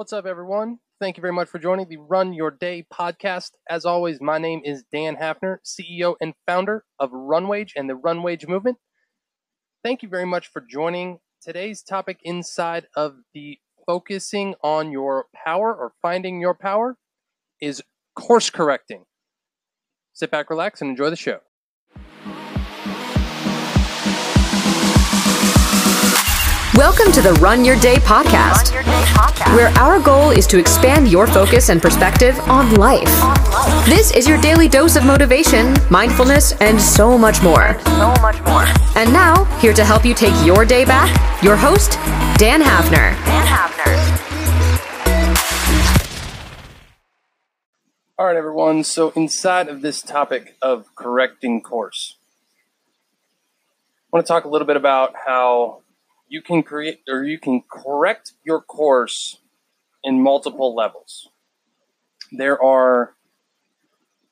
What's up, everyone? Thank you very much for joining the Run Your Day podcast. As always, my name is Dan Hafner, CEO and founder of Runwage and the Runwage Movement. Thank you very much for joining today's topic inside of the focusing on your power or finding your power is course correcting. Sit back, relax, and enjoy the show. Welcome to the Run Your Day podcast, Your Day podcast. where our goal is to expand your focus and perspective on life. This is your daily dose of motivation, mindfulness, and so much more. so much more. And now, here to help you take your day back, your host, Dan Hafner. Dan Hafner. All right, everyone. So, inside of this topic of correcting course, I want to talk a little bit about how you can create or you can correct your course in multiple levels. There are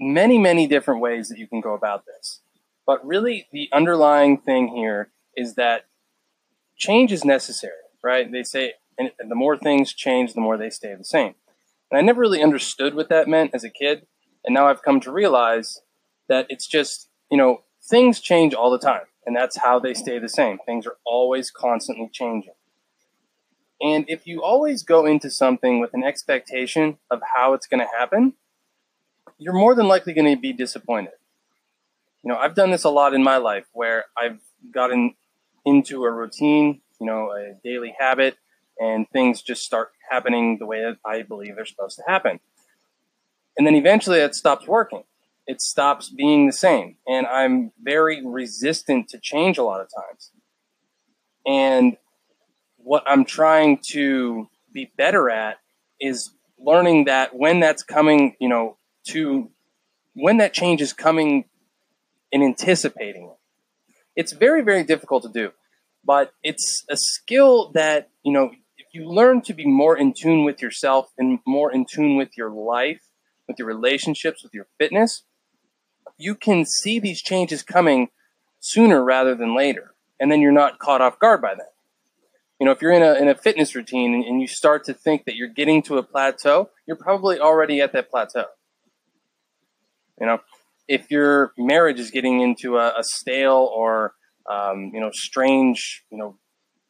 many, many different ways that you can go about this. But really, the underlying thing here is that change is necessary, right? They say, and the more things change, the more they stay the same. And I never really understood what that meant as a kid. And now I've come to realize that it's just, you know, things change all the time. And that's how they stay the same. Things are always constantly changing. And if you always go into something with an expectation of how it's going to happen, you're more than likely going to be disappointed. You know, I've done this a lot in my life where I've gotten into a routine, you know, a daily habit, and things just start happening the way that I believe they're supposed to happen. And then eventually it stops working. It stops being the same. And I'm very resistant to change a lot of times. And what I'm trying to be better at is learning that when that's coming, you know, to when that change is coming and anticipating it. It's very, very difficult to do, but it's a skill that, you know, if you learn to be more in tune with yourself and more in tune with your life, with your relationships, with your fitness, you can see these changes coming sooner rather than later. And then you're not caught off guard by them. You know, if you're in a, in a fitness routine and, and you start to think that you're getting to a plateau, you're probably already at that plateau. You know, if your marriage is getting into a, a stale or, um, you know, strange, you know,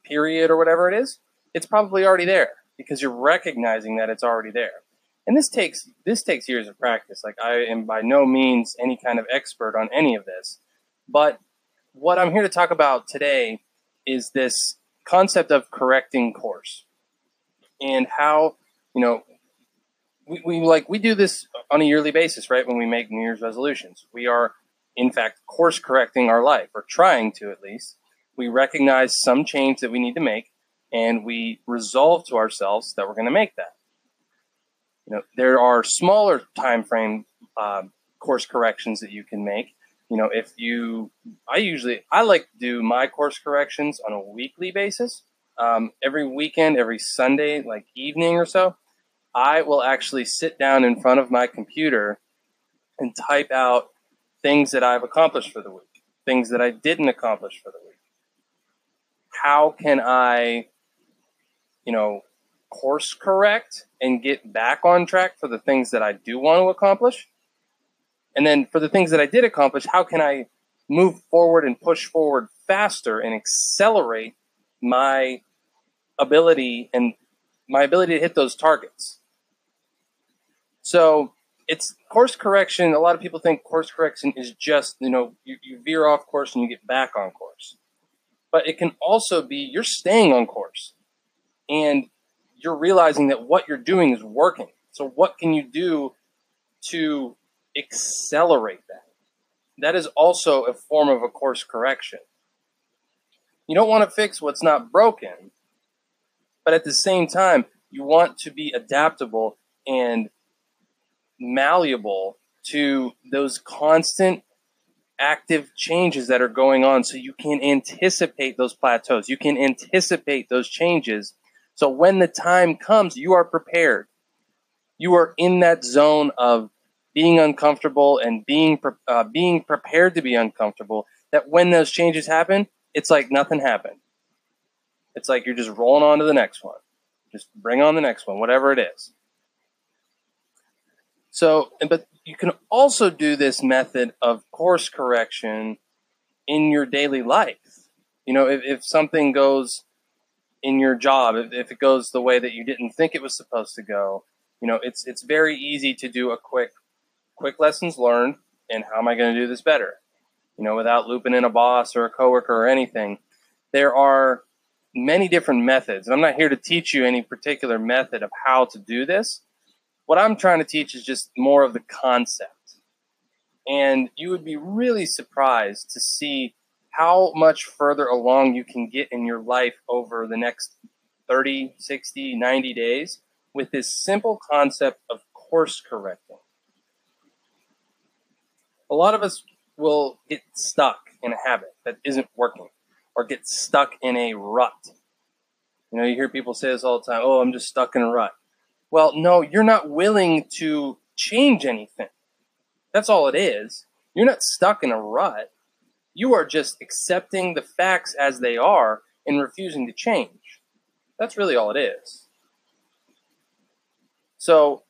period or whatever it is, it's probably already there because you're recognizing that it's already there. And this takes this takes years of practice. Like I am by no means any kind of expert on any of this, but what I'm here to talk about today is this concept of correcting course and how you know we, we like we do this on a yearly basis right when we make new year's resolutions. We are in fact course correcting our life or trying to at least. We recognize some change that we need to make and we resolve to ourselves that we're going to make that you know there are smaller time frame uh, course corrections that you can make. You know if you i usually i like to do my course corrections on a weekly basis. Um, every weekend every sunday like evening or so i will actually sit down in front of my computer and type out things that i've accomplished for the week things that i didn't accomplish for the week. How can i you know course correct and get back on track for the things that i do want to accomplish and then for the things that I did accomplish, how can I move forward and push forward faster and accelerate my ability and my ability to hit those targets? So it's course correction. A lot of people think course correction is just, you know, you, you veer off course and you get back on course. But it can also be you're staying on course and you're realizing that what you're doing is working. So what can you do to accelerate that. That is also a form of a course correction. You don't want to fix what's not broken, but at the same time, you want to be adaptable and malleable to those constant active changes that are going on so you can anticipate those plateaus. You can anticipate those changes. So when the time comes, you are prepared. You are in that zone of being uncomfortable and being uh, being prepared to be uncomfortable that when those changes happen it's like nothing happened it's like you're just rolling on to the next one Just bring on the next one, whatever it is. So, but you can also do this method of course correction in your daily life. You know, if, if something goes in your job, if, if it goes the way that you didn't think it was supposed to go, you know, it's it's very easy to do a quick quick lessons learned and how am I going to do this better? You know, without looping in a boss or a coworker or anything. There are many different methods. And I'm not here to teach you any particular method of how to do this. What I'm trying to teach is just more of the concept. And you would be really surprised to see how much further along you can get in your life over the next 30, 60, 90 days with this simple concept of course correcting. A lot of us will get stuck in a habit that isn't working or get stuck in a rut. You know, you hear people say this all the time oh, I'm just stuck in a rut. Well, no, you're not willing to change anything. That's all it is. You're not stuck in a rut. You are just accepting the facts as they are and refusing to change. That's really all it is. So,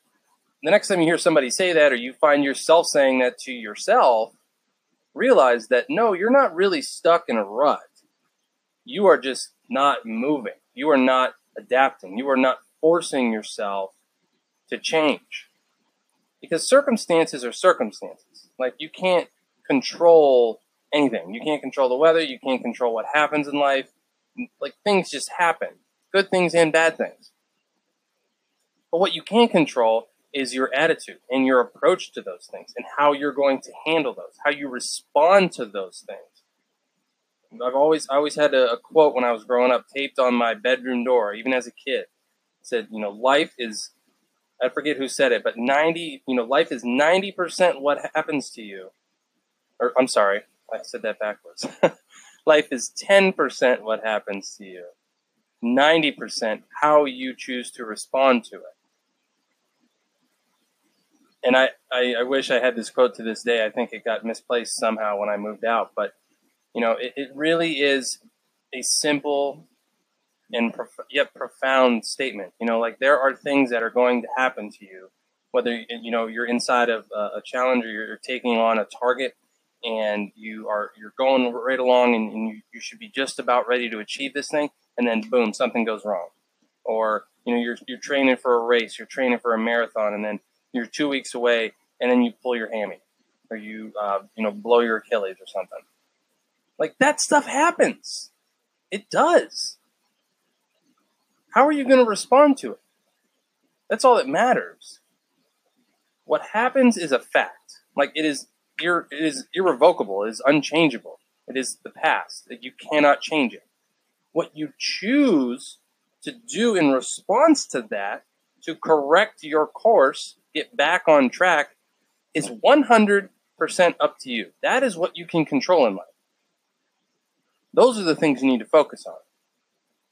the next time you hear somebody say that, or you find yourself saying that to yourself, realize that no, you're not really stuck in a rut you are just not moving. You are not adapting. You are not forcing yourself to change. Because circumstances are circumstances. Like you can't control anything. You can't control the weather. You can't control what happens in life. Like things just happen good things and bad things. But what you can control is your attitude and your approach to those things and how you're going to handle those, how you respond to those things. I've always I always had a, a, quote when I was growing up taped on my bedroom door, even as a kid. It said, you know, life is I forget who said it, but ninety, you know, life is ninety percent what happens to you. Or I'm sorry, I said that backwards. life is ten percent what happens to you. Ninety percent how you choose to respond to it. And I, I, I wish I had this quote to this day. I think it got misplaced somehow when I moved out, but you know, it, it really is a simple and prof- yet profound statement. You know, like there are things that are going to happen to you, whether you know you're inside of a, a challenge or you're taking on a target, and you are you're going right along, and, and you, you should be just about ready to achieve this thing, and then boom, something goes wrong, or you know you're you're training for a race, you're training for a marathon, and then you're two weeks away, and then you pull your hammy, or you uh, you know blow your Achilles or something like that stuff happens. It does. How are you going to respond to it? That's all that matters. What happens is a fact. Like it is ir- it is irrevocable, it is unchangeable. It is the past. That you cannot change it. What you choose to do in response to that, to correct your course, get back on track, is 100% up to you. That is what you can control in life. Those are the things you need to focus on.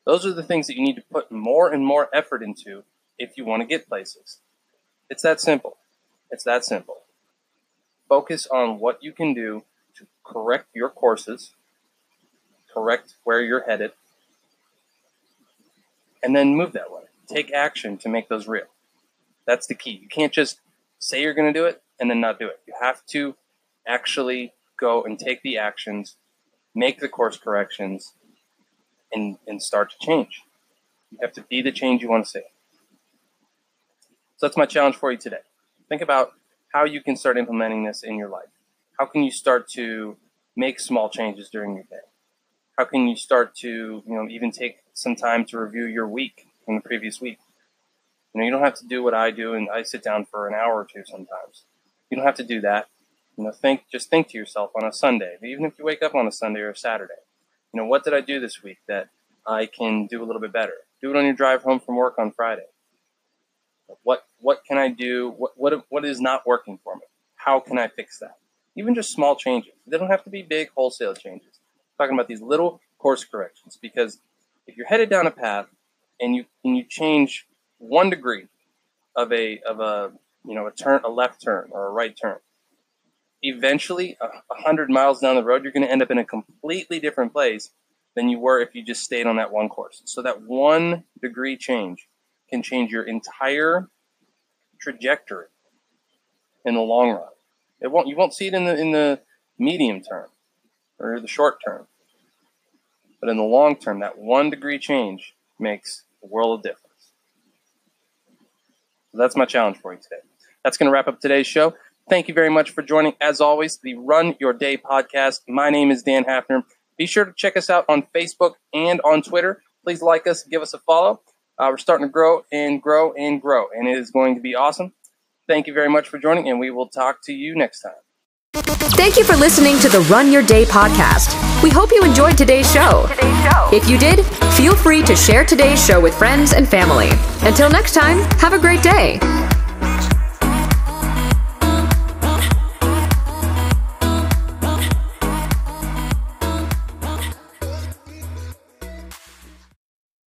Those are the things that you need to put more and more effort into if you want to get places. It's that simple. It's that simple. Focus on what you can do to correct your courses, correct where you're headed, and then move that way. Take action to make those real. That's the key. You can't just say you're going to do it and then not do it. You have to actually go and take the actions make the course corrections, and, and start to change. You have to be the change you want to see. So that's my challenge for you today. Think about how you can start implementing this in your life. How can you start to make small changes during your day? How can you start to, you know, even take some time to review your week from the previous week? You know, you don't have to do what I do and I sit down for an hour or two sometimes. You don't have to do that. You know, think just think to yourself on a Sunday, even if you wake up on a Sunday or a Saturday. You know, what did I do this week that I can do a little bit better? Do it on your drive home from work on Friday. What what can I do? What what what is not working for me? How can I fix that? Even just small changes. They don't have to be big wholesale changes. I'm talking about these little course corrections because if you're headed down a path and you and you change one degree of a of a you know a turn a left turn or a right turn eventually, uh, a hundred miles down the road, you're going to end up in a completely different place than you were if you just stayed on that one course. So that one degree change can change your entire trajectory in the long run. It won't you won't see it in the in the medium term or the short term. But in the long term, that one degree change makes a world of difference. So that's my challenge for you today. That's going to wrap up today's show. Thank you very much for joining, as always, the Run Your Day podcast. My name is Dan Hafner. Be sure to check us out on Facebook and on Twitter. Please like us, give us a follow. Uh, we're starting to grow and grow and grow, and it is going to be awesome. Thank you very much for joining, and we will talk to you next time. Thank you for listening to the Run Your Day podcast. We hope you enjoyed today's show. Today's show. If you did, feel free to share today's show with friends and family. Until next time, have a great day.